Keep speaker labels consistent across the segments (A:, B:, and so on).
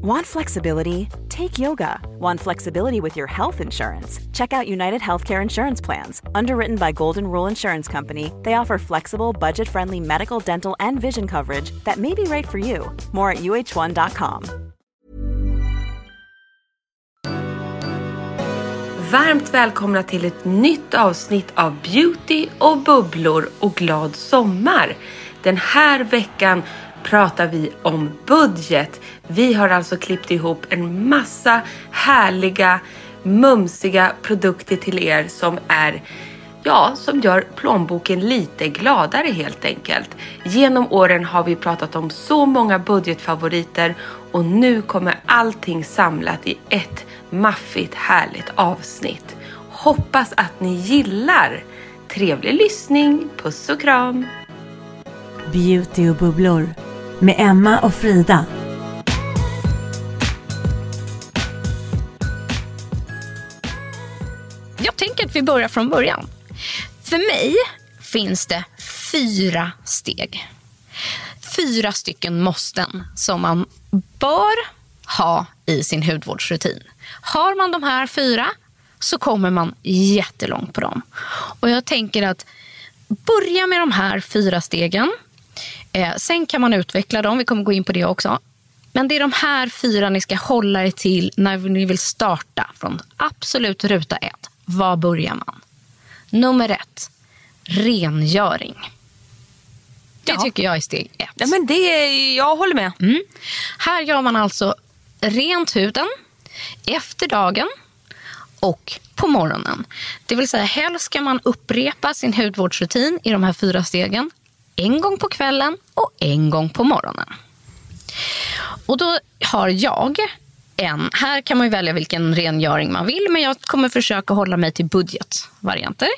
A: Want flexibility? Take yoga. Want flexibility with your health insurance? Check out United Healthcare Insurance Plans. Underwritten by Golden Rule Insurance Company, they offer flexible, budget friendly medical, dental, and vision coverage that may be right for you. More at uh1.com.
B: Varmt välkomna till ett nytt avsnitt av Beauty och bubblor och glad sommar. Den här veckan pratar vi om budget. Vi har alltså klippt ihop en massa härliga, mumsiga produkter till er som är Ja, som gör plånboken lite gladare helt enkelt. Genom åren har vi pratat om så många budgetfavoriter och nu kommer allting samlat i ett maffigt härligt avsnitt. Hoppas att ni gillar! Trevlig lyssning, puss och kram!
C: Beauty och bubblor med Emma och Frida.
D: Jag tänker att vi börjar från början. För mig finns det fyra steg. Fyra stycken måsten som man bör ha i sin hudvårdsrutin. Har man de här fyra så kommer man jättelångt på dem. Och jag tänker att börja med de här fyra stegen. Eh, sen kan man utveckla dem, vi kommer gå in på det också. Men det är de här fyra ni ska hålla er till när ni vill starta från absolut ruta ett. Var börjar man? Nummer ett, rengöring. Det
B: Ja.
D: tycker jag är steg ett.
B: Ja, men det, jag håller med.
D: Mm. Här gör man alltså rent huden efter dagen och på morgonen. Det vill säga helst ska man upprepa sin hudvårdsrutin i de här fyra stegen. En gång på kvällen och en gång på morgonen. Och då har jag en, här kan man ju välja vilken rengöring man vill men jag kommer försöka hålla mig till budgetvarianter.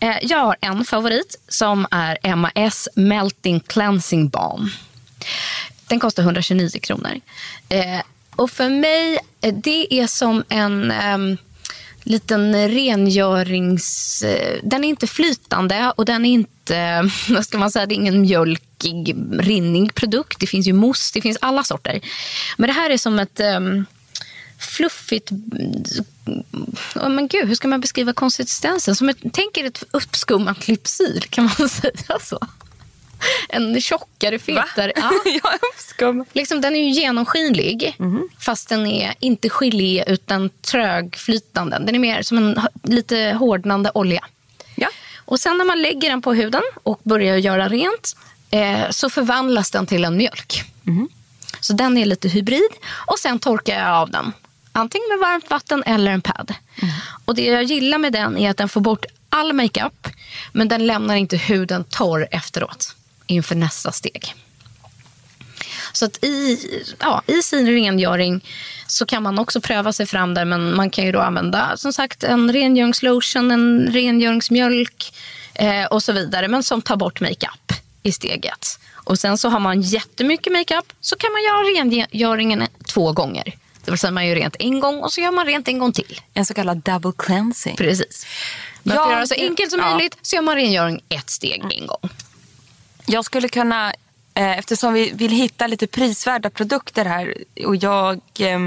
D: Eh, jag har en favorit som är MAS Melting Cleansing Balm. Den kostar 129 kronor. Eh, och för mig, eh, det är som en ehm, liten rengörings... Eh, den är inte flytande och den är inte, vad ska man säga, det är ingen mjölkig, rinnig produkt. Det finns ju mousse, det finns alla sorter. Men det här är som ett um, fluffigt... Oh, men gud, hur ska man beskriva konsistensen? Som ett, tänk er ett uppskummat lypsyl, kan man säga så? En tjockare, fetare... Ja.
B: jag.
D: Liksom, den är ju genomskinlig, fast den är inte gelé utan trögflytande. Den är mer som en lite hårdnande olja.
B: Ja.
D: Och sen när man lägger den på huden och börjar göra rent eh, så förvandlas den till en mjölk. Så den är lite hybrid. Och sen torkar jag av den. Antingen med varmt vatten eller en pad. Och det jag gillar med den är att den får bort all makeup men den lämnar inte huden torr efteråt inför nästa steg. Så att i, ja, i sin rengöring så kan man också pröva sig fram där. Men man kan ju då använda som sagt en rengöringslotion, en rengöringsmjölk eh, och så vidare. Men som tar bort makeup i steget. Och sen så har man jättemycket makeup så kan man göra rengöringen två gånger. Det vill säga man gör rent en gång och så gör man rent en gång till.
B: En så kallad double cleansing.
D: Precis. Men för
B: Ja,
D: att göra så enkelt som
B: ja.
D: möjligt så gör man rengöring ett steg en gång.
B: Jag skulle kunna, eh, eftersom vi vill hitta lite prisvärda produkter här och jag eh,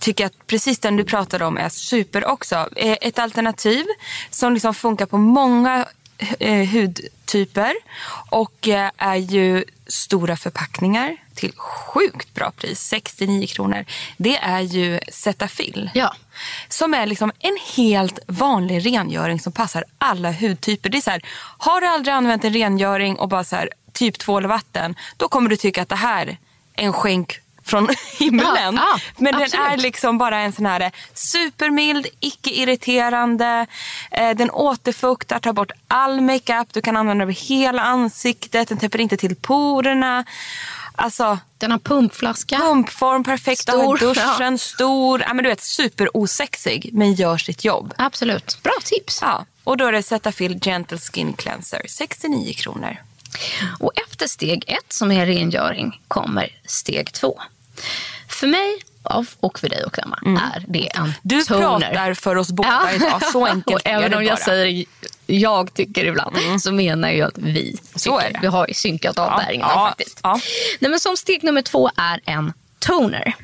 B: tycker att precis den du pratade om är super också. Eh, ett alternativ som liksom funkar på många eh, hudtyper och eh, är ju stora förpackningar till sjukt bra pris, 69 kronor. Det är ju Cetaphil.
D: Ja.
B: Som är liksom en helt vanlig rengöring som passar alla hudtyper. Det är så här, har du aldrig använt en rengöring och bara så här, typ tvål och vatten, då kommer du tycka att det här är en skänk från himlen.
D: Ja, ja,
B: Men den
D: absolut.
B: är liksom bara en sån här supermild, icke-irriterande. Eh, den återfuktar, tar bort all makeup. Du kan använda den över hela ansiktet. Den täpper inte till porerna. Alltså,
D: Den har pumpflaska.
B: pumpform, perfekt att
D: Stor,
B: duschen, stor. Ja, men du vet, superosexig men gör sitt jobb.
D: Absolut. Bra tips.
B: Ja, och då är det Cetaphil Gentle Skin Cleanser, 69 kronor.
D: Och efter steg ett, som är rengöring, kommer steg två. För mig och för dig och Emma är det en
B: Mm. Du
D: toner.
B: pratar för oss båda idag, så enkelt
D: och även om jag
B: bara.
D: säger jag tycker ibland så menar jag att vi
B: Så
D: tycker.
B: är det.
D: Vi har synkat av
B: Ja, ja,
D: faktiskt.
B: ja.
D: Nej, men som steg nummer två är en toner.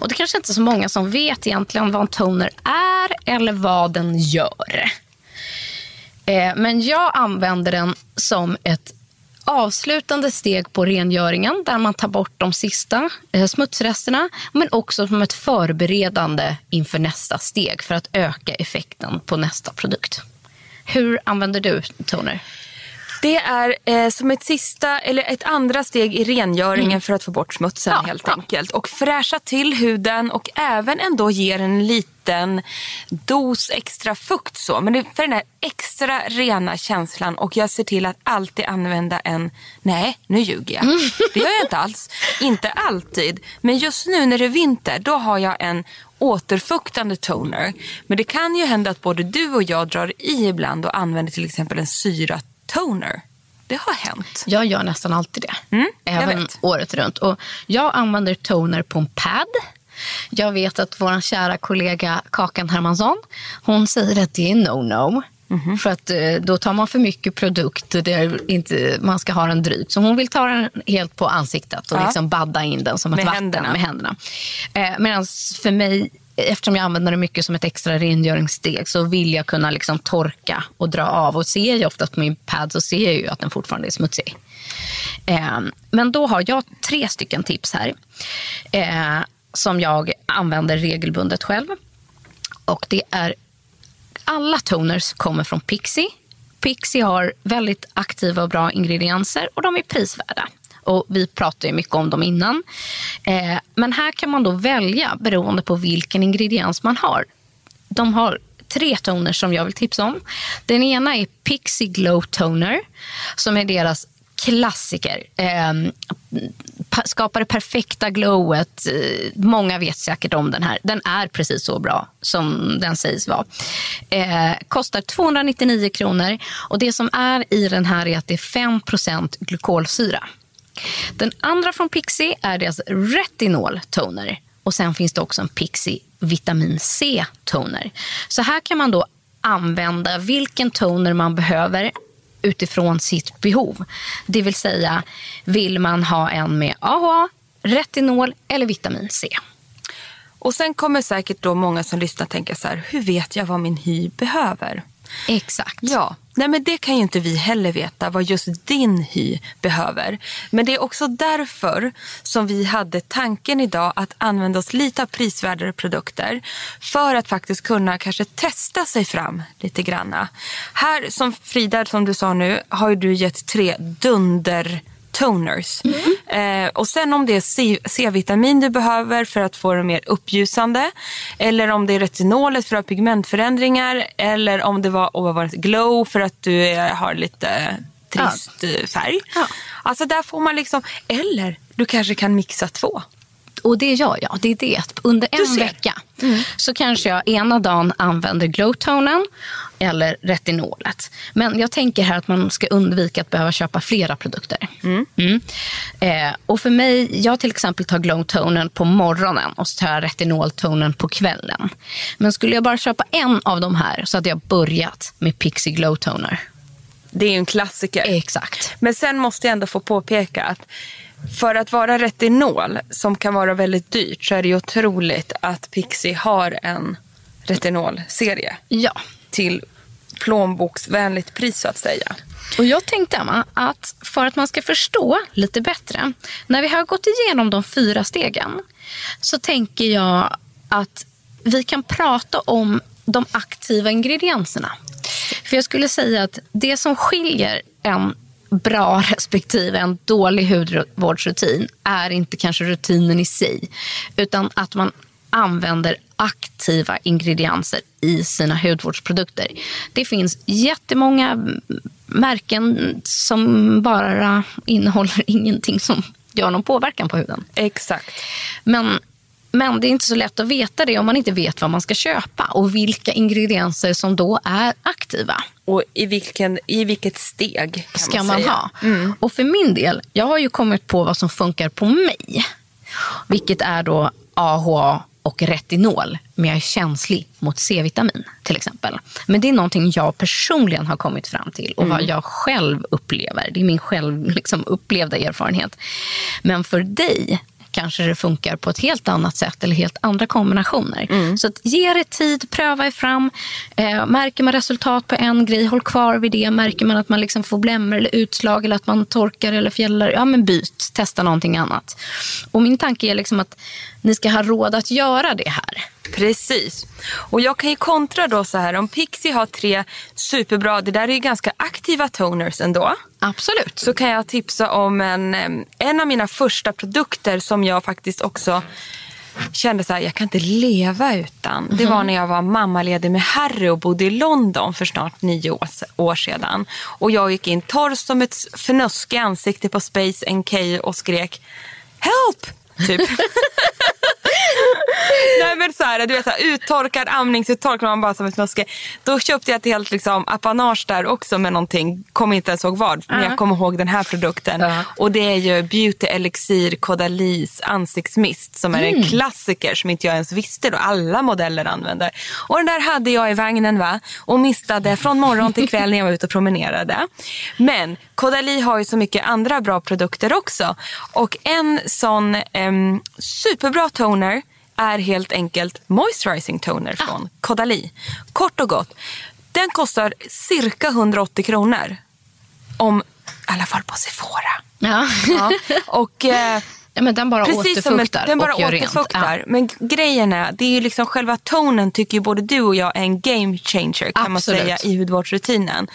D: Och Det kanske inte är så många som vet egentligen vad en toner är eller vad den gör. Eh, men jag använder den som ett avslutande steg på rengöringen där man tar bort de sista eh, smutsresterna men också som ett förberedande inför nästa steg för att öka effekten på nästa produkt. Hur använder du toner?
B: Det är eh, som ett sista eller ett andra steg i rengöringen mm. för att få bort smutsen ja, helt ja. enkelt. Och fräscha till huden och även ändå ger en liten dos extra fukt. Så. Men det är för den här extra rena känslan och jag ser till att alltid använda en, nej nu ljuger jag. Mm. Det gör jag inte alls. Inte alltid. Men just nu när det är vinter då har jag en återfuktande toner. Men det kan ju hända att både du och jag drar i ibland och använder till exempel en syrat toner. Det har hänt.
D: Jag gör nästan alltid det. Mm, även året runt. Och jag använder toner på en pad. Jag vet att vår kära kollega Kakan Hermansson, hon säger att det är no-no. Mm-hmm. För att eh, då tar man för mycket produkt där inte, man ska ha den drygt. Så hon vill ta den helt på ansiktet och ja. liksom badda in den som med ett vatten händerna. med händerna. Eh, Medan för mig eftersom jag använder det mycket som ett extra rengöringssteg så vill jag kunna liksom torka och dra av. Och ser jag ofta på min pad så ser jag ju att den fortfarande är smutsig. Eh, men då har jag tre stycken tips här eh, som jag använder regelbundet själv. Och det är alla toners kommer från Pixie. Pixie har väldigt aktiva och bra ingredienser och de är prisvärda. Och vi pratade ju mycket om dem innan. Eh, men här kan man då välja beroende på vilken ingrediens man har. De har tre toner som jag vill tipsa om. Den ena är Pixie Glow Toner som är deras klassiker. Eh, skapar det perfekta glowet. Eh, många vet säkert om den här. Den är precis så bra som den sägs vara. Eh, kostar 299 kronor och det som är i den här är att det är 5% glykolsyra. Den andra från Pixie är deras Retinol Toner. Och sen finns det också en Pixie Vitamin C Toner. Så här kan man då använda vilken toner man behöver utifrån sitt behov. Det vill säga, vill man ha en med AHA, retinol eller vitamin C?
B: Och sen kommer säkert då många som lyssnar tänka så här, hur vet jag vad min hy behöver?
D: Exakt.
B: Ja, Nej, men det kan ju inte vi heller veta vad just din hy behöver. Men det är också därför som vi hade tanken idag att använda oss lite av prisvärdare produkter för att faktiskt kunna kanske testa sig fram lite granna. Här som Frida, som du sa nu, har du gett tre dunder toners. Mm. Eh, och sen om det är C-vitamin du behöver för att få det mer uppljusande eller om det är retinolet för att ha pigmentförändringar eller om det var, oh, var glow för att du eh, har lite trist ja. Eh, färg. Ja. Alltså där får man liksom, eller du kanske kan mixa två.
D: Och det gör jag. Det är det. Under en vecka mm. så kanske jag ena dagen använder glowtonen eller retinolet. Men jag tänker här att man ska undvika att behöva köpa flera produkter. Mm. Mm. Eh, och för mig, jag till exempel tar glowtonen på morgonen och så tar jag retinoltonen på kvällen. Men skulle jag bara köpa en av de här så hade jag börjat med Pixie glowtoner.
B: Det är ju en klassiker.
D: Exakt.
B: Men sen måste jag ändå få påpeka att för att vara retinol, som kan vara väldigt dyrt, så är det otroligt att Pixie har en retinolserie.
D: Ja.
B: Till plånboksvänligt pris så att säga.
D: Och jag tänkte Emma, att för att man ska förstå lite bättre, när vi har gått igenom de fyra stegen, så tänker jag att vi kan prata om de aktiva ingredienserna. För jag skulle säga att det som skiljer en bra respektive en dålig hudvårdsrutin är inte kanske rutinen i sig, utan att man använder aktiva ingredienser i sina hudvårdsprodukter. Det finns jättemånga märken som bara innehåller ingenting som gör någon påverkan på huden.
B: Exakt.
D: Men men det är inte så lätt att veta det om man inte vet vad man ska köpa och vilka ingredienser som då är aktiva.
B: Och i, vilken, i vilket steg kan
D: ska
B: man,
D: man ha. Mm. Och för min del, jag har ju kommit på vad som funkar på mig. Vilket är då AHA och retinol, men jag är känslig mot C-vitamin till exempel. Men det är någonting jag personligen har kommit fram till och mm. vad jag själv upplever. Det är min själv liksom, upplevda erfarenhet. Men för dig kanske det funkar på ett helt annat sätt eller helt andra kombinationer.
B: Mm.
D: Så att ge det tid, pröva er fram. Eh, märker man resultat på en grej, håll kvar vid det. Märker man att man liksom får blämmor eller utslag eller att man torkar eller fjällar, ja men byt, testa någonting annat. Och min tanke är liksom att ni ska ha råd att göra det här.
B: Precis. Och jag kan ju kontra då så här, om Pixie har tre superbra, det där är ju ganska aktiva toners ändå.
D: Absolut.
B: Så kan jag tipsa om en, en av mina första produkter som jag faktiskt också kände så här, jag kan inte leva utan. Det var när jag var mammaledig med Harry och bodde i London för snart nio år, år sedan. Och jag gick in torr som ett fnöske i ansiktet på Space NK och skrek Help! Typ. Nej men så här, du vet så här, uttorkad amningsuttorkad, man bara som ett fnöske. Då köpte jag ett helt liksom, apanage där också med någonting, kommer inte ens ihåg vad, men jag kommer ihåg den här produkten.
D: Ja.
B: Och det är ju Beauty Elixir Caudalis ansiktsmist som är en klassiker som inte jag ens visste då alla modeller använder. Och den där hade jag i vagnen va och mistade från morgon till kväll när jag var ute och promenerade. Men Caudalie har ju så mycket andra bra produkter också. Och en sån em, superbra toner är helt enkelt moisturizing toner från Caudalie. Kort och gott. Den kostar cirka 180 kronor. Om, I alla fall på Sephora.
D: Ja.
B: Ja. Och, eh,
D: Ja, men den bara
B: Precis som en,
D: återfuktar
B: den bara
D: och gör rent.
B: återfuktar. Men grejen är, det är ju liksom själva tonen tycker ju både du och jag är en game changer kan man
D: Absolut.
B: säga i hudvårdsrutinen.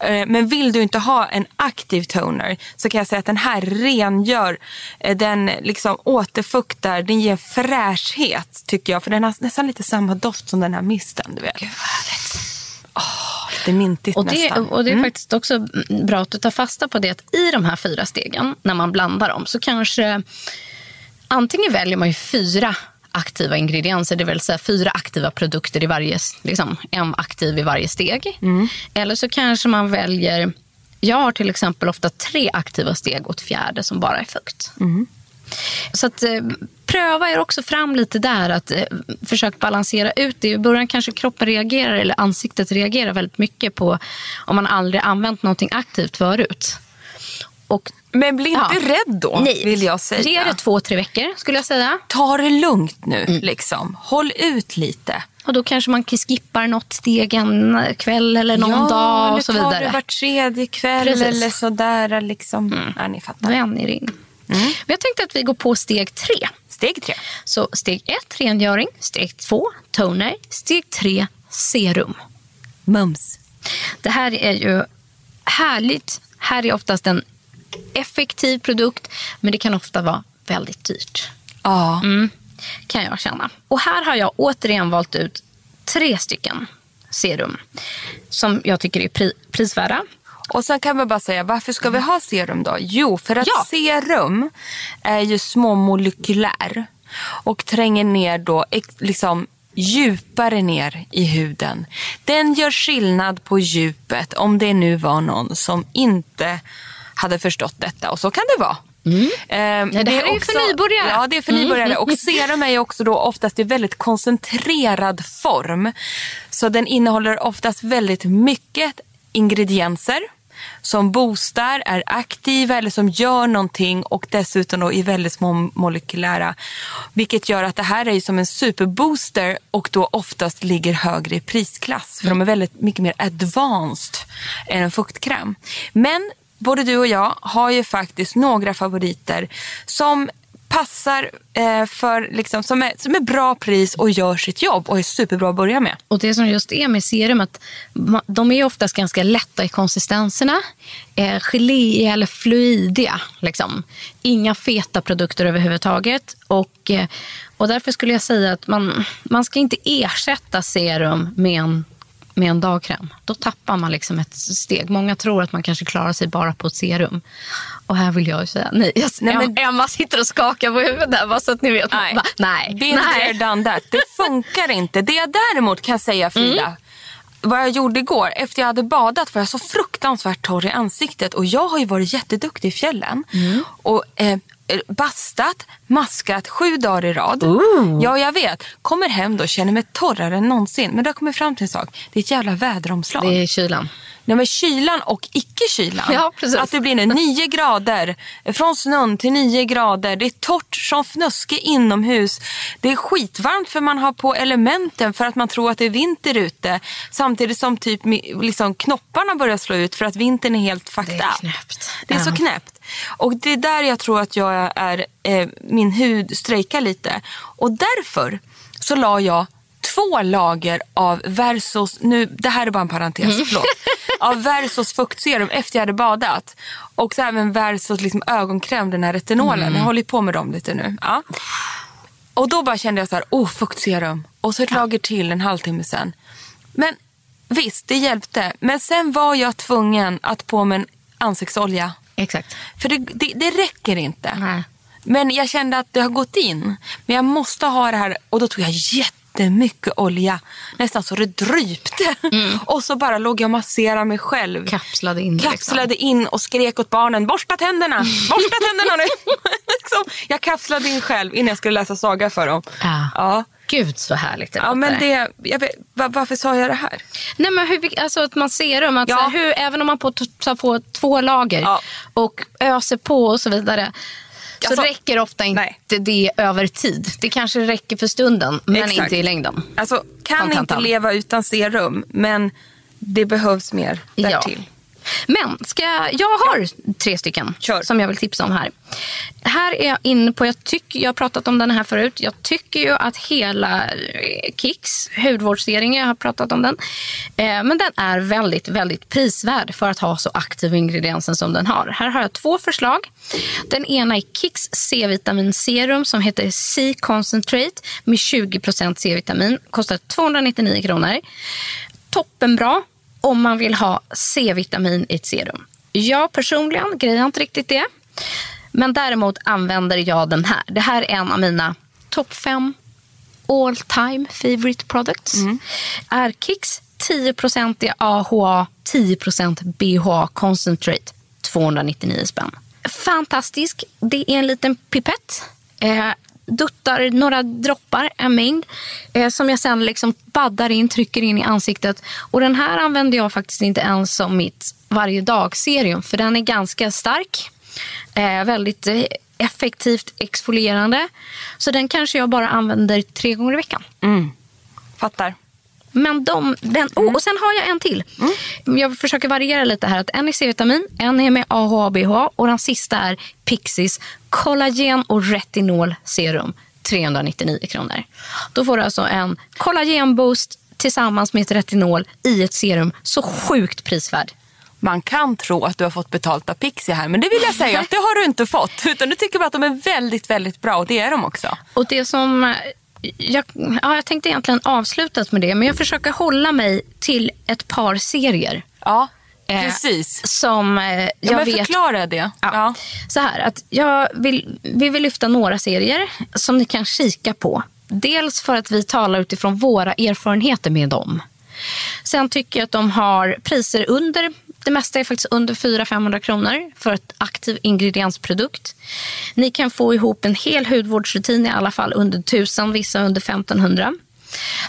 B: Eh, Men vill du inte ha en aktiv toner så kan jag säga att den här rengör, eh, den liksom återfuktar, den ger fräschhet tycker jag. För den har nästan lite samma doft som den här misten. Du vet. Lite mintigt
D: Och det,
B: nästan.
D: och det är faktiskt också bra att du tar fasta på det att i de här fyra stegen, när man blandar dem, så kanske antingen väljer man ju fyra aktiva ingredienser, det vill säga fyra aktiva produkter i varje, liksom, en aktiv i varje steg. Eller så kanske man väljer, jag har till exempel ofta tre aktiva steg och ett fjärde som bara är fukt. Så att, eh, pröva er också fram lite där. att eh, Försök balansera ut det. I början kanske kroppen reagerar eller ansiktet reagerar väldigt mycket på om man aldrig använt någonting aktivt förut. Och,
B: Men bli inte
D: Ja.
B: rädd då, vill jag säga.
D: Ge det två, tre veckor skulle jag säga.
B: Ta det lugnt nu,
D: Mm.
B: liksom. Håll ut lite.
D: Och då kanske man skippar något steg en kväll eller någon dag och så
B: eller tar
D: vidare.
B: det var tredje kväll
D: Precis. Mm.
B: eller sådär. Liksom. Ja, ni fattar.
D: Vän er in. Men jag tänkte att vi går på steg tre.
B: Steg tre.
D: Så steg ett, rengöring. Steg två, toner. Steg tre, serum.
B: Mums.
D: Det här är ju härligt. Här är oftast en effektiv produkt, men det kan ofta vara väldigt dyrt.
B: Ja.
D: Mm, kan jag känna. Och här har jag återigen valt ut tre stycken serum som jag tycker är pri- prisvärda.
B: Och sen kan man bara säga, varför ska vi ha serum då? Jo, för att
D: Ja.
B: serum är ju småmolekylär och tränger ner då liksom djupare ner i huden. Den gör skillnad på djupet om det nu var någon som inte hade förstått detta och så kan det vara. Ehm,
D: Ja, det här är ju för nybörjare.
B: Ja, det är för nybörjare. Och serum är ju också då oftast i väldigt koncentrerad form. Så den innehåller oftast väldigt mycket ingredienser som boostar, är aktiva eller som gör någonting och dessutom då är väldigt små molekylära. Vilket gör att det här är ju som en superbooster och då oftast ligger högre i prisklass. För de är väldigt mycket mer advanced än en fuktkräm. Men både du och jag har ju faktiskt några favoriter som passar eh, för, liksom, som, är, som är bra pris och gör sitt jobb och är superbra att börja med.
D: Och det som just är med serum att man, de är oftast ganska lätta i konsistenserna. Eh, geléiga eller fluidiga. Liksom. Inga feta produkter överhuvudtaget. Och, eh, och därför skulle jag säga att man, man ska inte ersätta serum med en, med en dagkräm. Då tappar man liksom ett steg. Många tror att man kanske klarar sig bara på ett serum. Och här vill jag ju säga nej. Jag,
B: Nej, men-
D: Emma sitter och skakar på huvudet där bara så att ni vet.
B: Nej,
D: Va? nej.
B: Been there, done that. Det funkar inte. Det jag däremot kan säga Frida,
D: Mm.
B: vad jag gjorde igår, efter jag hade badat var jag så fruktansvärt torr i ansiktet och jag har ju varit jätteduktig i fjällen.
D: Mm.
B: Och, eh, bastat, maskat sju dagar i rad.
C: Ooh.
B: Ja, jag vet. Kommer hem då känner mig torrare än någonsin. Men då kommit fram till en sak. Det är ett jävla väderomslag.
D: Det är kylan.
B: Nej, men kylan och icke-kylan.
D: Ja.
B: Att det blir nu 9 grader. Från snön till 9 grader. Det är torrt som fnöske inomhus. Det är skitvarmt för man har på elementen för att man tror att det är vinter ute. Samtidigt som typ liksom, knopparna börjar slå ut för att vintern är helt fucked
D: Det är
B: up.
D: knäppt.
B: Det är så
D: Ja.
B: knäppt. Och det är där jag tror att jag är, eh, min hud strejkar lite. Och därför så la jag två lager av Versus, nu, det här är bara en parentes,
D: Mm.
B: förlåt. Av Versus fuktserum efter jag hade badat. Och så även Versus liksom ögonkräm, den här retinolen.
D: Mm.
B: Jag håller på med dem lite nu. Ja. Och då bara kände jag så här, oh fuktserum. Och så ett lager till en halvtimme sen. Men visst, det hjälpte. Men sen var jag tvungen att på med en ansiktsolja.
D: Exakt.
B: För det, det, det räcker inte.
D: Nej.
B: Men jag kände att det har gått in. Men jag måste ha det här. Och då tog jag jättemycket olja. Nästan så det drypte. Och så bara låg jag och masserade mig själv.
D: Kapslade in
B: Kapslade in och skrek åt barnen. Borsta tänderna! Borsta tänderna nu! liksom, jag kapslade in själv innan jag skulle läsa saga för dem.
D: Ja.
B: Ja.
D: Gud så härligt det
B: Ja, men det, jag vet, va- varför sa jag det här?
D: Nej, men hur, alltså att man ser dem, att
B: Ja.
D: så här, hur, även om man på, tar på två lager
B: Ja.
D: och öser på och så vidare. Så
B: Alltså,
D: räcker ofta inte
B: nej.
D: det över tid. Det kanske räcker för stunden, men
B: Exakt.
D: inte i längden.
B: Alltså, kan
D: Tan, tan,
B: inte leva utan serum, men det behövs mer
D: Ja. Men ska jag, jag har tre stycken
B: Kör.
D: som jag vill tipsa om här. Här är jag inne på, jag, tycker, jag har pratat om den här förut. Jag tycker ju att hela eh, Kicks hudvårdsserie, jag har pratat om den. Eh, men den är väldigt, väldigt prisvärd för att ha så aktiv ingrediensen som den har. Här har jag två förslag. Den ena är Kicks C-vitamin serum som heter C-concentrate med 20% C-vitamin. Kostar 299 kronor. Toppenbra om man vill ha C-vitamin i ett serum. Jag personligen grejar inte riktigt det. Men däremot använder jag den här. Det här är en av mina topp fem all time favorite products. Är Kicks 10% AHA, 10% BHA concentrate. 299 spänn. Fantastisk. Det är en liten pipett. Eh, duttar några droppar, en mängd, eh, som jag sen liksom baddar in, trycker in i ansiktet. Och Den här använder jag faktiskt inte ens som mitt varje dag-serum, för den är ganska stark. Eh, väldigt eh, effektivt exfolierande. Så den kanske jag bara använder tre gånger i veckan. Mm.
B: Fattar.
D: Men de, den, oh, och sen har jag en till. Jag försöker variera lite här. Att en är C-vitamin, en är med AHA BHA och den sista är Pixies kollagen och retinol serum. 399 kronor. Då får du alltså en kollagenboost tillsammans med ett retinol i ett serum. Så sjukt prisvärd.
B: Man kan tro att du har fått betalt av Pixie här, men det vill jag säga att det har du inte fått. Utan du tycker bara att de är väldigt, väldigt bra och det är de också.
D: Och det som... eh, Jag, ja, jag tänkte egentligen avsluta med det, men jag försöker hålla mig till ett par serier.
B: Ja,
D: Eh,
B: precis.
D: Som eh,
B: Ja,
D: jag
B: men
D: vet
B: förklara det.
D: Ja.
B: Ja.
D: Så här, att jag vill, vi vill lyfta några serier som ni kan kika på. Dels för att vi talar utifrån våra erfarenheter med dem. Sen tycker jag att de har priser under, det mesta är faktiskt under 400-500 kronor för ett aktiv ingrediensprodukt. Ni kan få ihop en hel hudvårdsrutin i alla fall under 1000, vissa under 1500.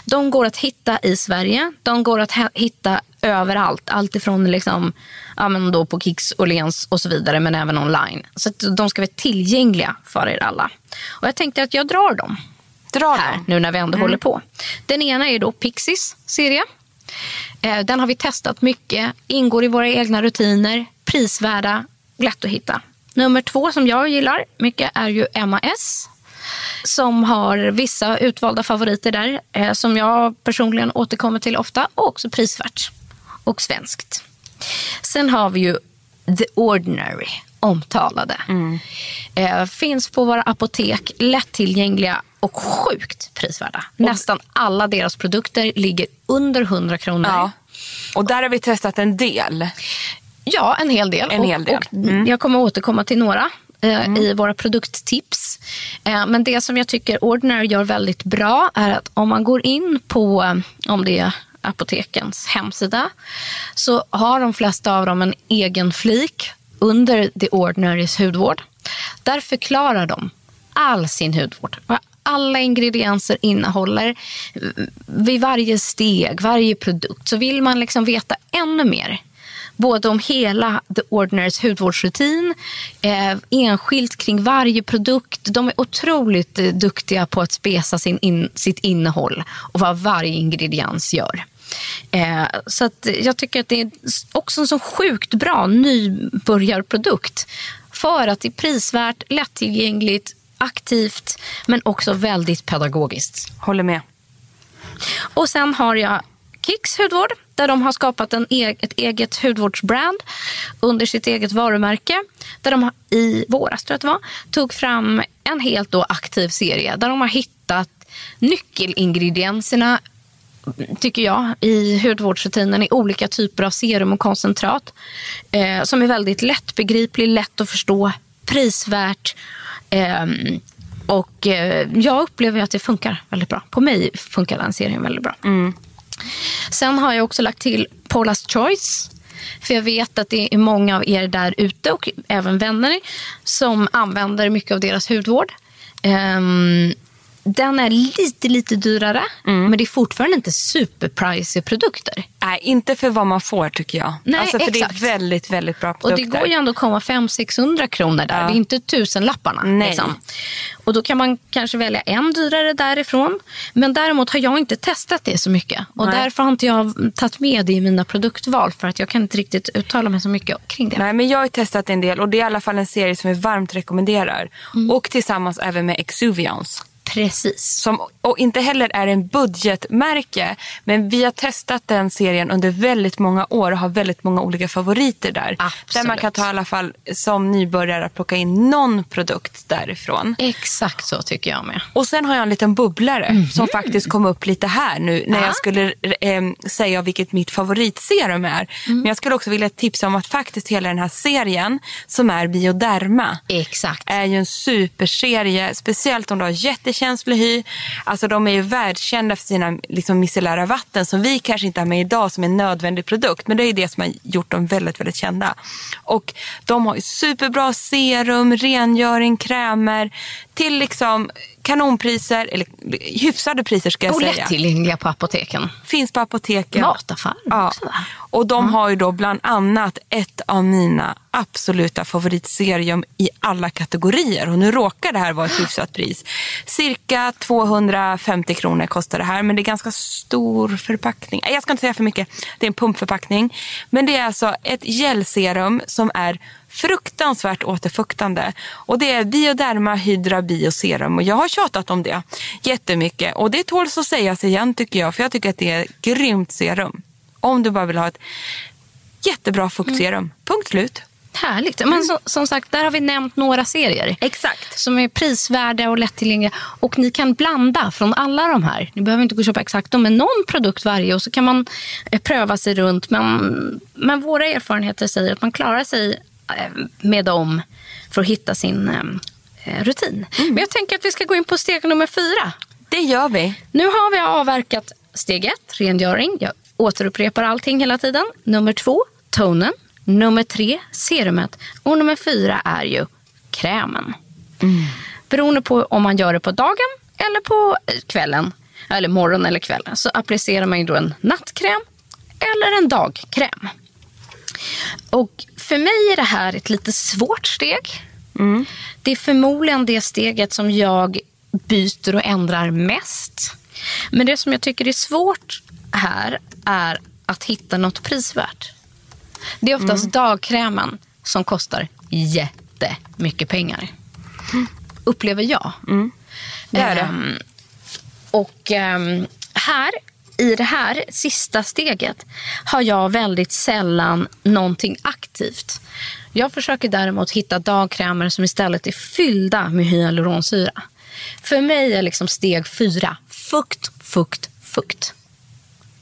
D: De går att hitta i Sverige. De går att hitta överallt. Allt ifrån liksom, ja, men då på Kicks, Åhléns och så vidare, men även online. Så de ska vara tillgängliga för er alla. Och jag tänkte att jag drar dem
B: Dra
D: här
B: dem.
D: nu när vi ändå håller på. Den ena är då Pixies serie. Eh, den har vi testat mycket, ingår i våra egna rutiner, prisvärda, lätt att hitta. Nummer två som jag gillar mycket är ju MAS som har vissa utvalda favoriter där eh, som jag personligen återkommer till ofta och också prisvärt och svenskt. Sen har vi ju The Ordinary, omtalade. Eh, finns på våra apotek, lättillgängliga och sjukt prisvärda. Nästan alla deras produkter ligger under 100 kronor.
B: Ja. Och där har vi testat en del.
D: Ja, en hel del.
B: En
D: och,
B: hel del.
D: Och Jag kommer återkomma till några eh, i våra produkttips. Eh, men det som jag tycker Ordinary gör väldigt bra är att om man går in på, eh, om det är apotekens hemsida, så har de flesta av dem en egen flik under The Ordinarys hudvård. Där förklarar de all sin hudvård. Vad alla ingredienser innehåller vid varje steg, varje produkt. Så vill man liksom veta ännu mer både om hela The Ordinaries hudvårdsrutin, eh, enskilt kring varje produkt. De är otroligt eh, duktiga på att spesa sin in, sitt innehåll och vad varje ingrediens gör. Eh, så att jag tycker att det är också en så sjukt bra nybörjarprodukt. För att det är prisvärt, lättillgängligt, aktivt men också väldigt pedagogiskt.
B: Håller med.
D: Och sen har jag Kicks hudvård där de har skapat en e ett eget hudvårdsbrand under sitt eget varumärke. Där de i våras tror jag det var, tog fram en helt då aktiv serie där de har hittat nyckelingredienserna tycker jag, i hudvårdsrutinen i olika typer av serum och koncentrat. Eh, som är väldigt lättbegriplig, lätt att förstå, prisvärt. Eh, och eh, jag upplever att det funkar väldigt bra. På mig funkar den serien väldigt bra. Mm. Sen har jag också lagt till Paula's Choice. För jag vet att det är många av er där ute och även vänner som använder mycket av deras hudvård. Um, den är lite, lite dyrare, mm. men det är fortfarande inte superpricey produkter.
B: Nej, inte för vad man får tycker jag. Nej, alltså, för exakt. Det är väldigt, väldigt bra produkter.
D: Och det går ju ändå att komma 500-600 kronor där. Ja. Det är inte tusenlapparna. Nej. Liksom. Och då kan man kanske välja en dyrare därifrån. Men däremot har jag inte testat det så mycket. Och Nej. därför har inte jag tagit med det i mina produktval. För att jag kan inte riktigt uttala mig så mycket kring det.
B: Nej, men jag har testat en del och det är i alla fall en serie som jag varmt rekommenderar. Mm. Och tillsammans även med Exuviance.
D: Precis.
B: Som, och inte heller är en budgetmärke. Men vi har testat den serien under väldigt många år och har väldigt många olika favoriter där.
D: Absolut.
B: Där man kan ta i alla fall som nybörjare plocka in någon produkt därifrån.
D: Exakt så tycker jag med.
B: Och sen har jag en liten bubblare mm -hmm. som faktiskt kom upp lite här nu när ah. jag skulle eh, säga vilket mitt favoritserum är. Mm. Men jag skulle också vilja tipsa om att faktiskt hela den här serien som är Bioderma.
D: Exakt.
B: Är ju en superserie. Speciellt om du har jättekänslig känslig hy. Alltså de är ju världskända för sina liksom, micellära vatten som vi kanske inte har med idag som en nödvändig produkt. Men det är det som har gjort dem väldigt, väldigt kända. Och de har ju superbra serum, rengöring, krämer till liksom kanonpriser, eller hyfsade priser ska jag
D: och
B: säga.
D: Och lättillgängliga på apoteken.
B: Finns på apoteken.
D: Mataffärer ja. också va?
B: Och de mm. har ju då bland annat ett av mina absoluta favoritserium i alla kategorier. Och nu råkar det här vara ett hyfsat pris. Cirka 250 kronor kostar det här, men det är ganska stor förpackning. Jag ska inte säga för mycket. Det är en pumpförpackning. Men det är alltså ett gelserum som är fruktansvärt återfuktande. Och det är Bioderma Hydra Bioserum och jag har tjatat om det jättemycket. Och det tåls att sägas igen tycker jag, för jag tycker att det är ett grymt serum. Om du bara vill ha ett jättebra fuktserum. Mm. Punkt slut.
D: Härligt. Men så, som sagt, där har vi nämnt några serier.
B: Exakt.
D: Som är prisvärda och lättillgängliga. Och ni kan blanda från alla de här. Ni behöver inte gå och köpa exakt dem, men någon produkt varje. Och så kan man eh, pröva sig runt. Men, men våra erfarenheter säger att man klarar sig med dem för att hitta sin eh, rutin. Mm. Men jag tänker att vi ska gå in på steg nummer fyra.
B: Det gör vi.
D: Nu har vi avverkat steg ett, rengöring. Jag återupprepar allting hela tiden. Nummer två, tonen. Nummer tre, serumet. Och nummer fyra är ju krämen. Mm. Beroende på om man gör det på dagen eller på kvällen, eller morgon eller kväll, så applicerar man ju då en nattkräm eller en dagkräm. Och för mig är det här ett lite svårt steg. Mm. Det är förmodligen det steget som jag byter och ändrar mest. Men det som jag tycker är svårt här är att hitta något prisvärt. Det är oftast mm. dagkrämen som kostar jättemycket pengar. Mm. Upplever jag.
B: Mm. Det är det. Um,
D: och um, här i det här sista steget har jag väldigt sällan någonting aktivt. Jag försöker däremot hitta dagkrämer som istället är fyllda med hyaluronsyra. För mig är liksom steg fyra fukt, fukt, fukt.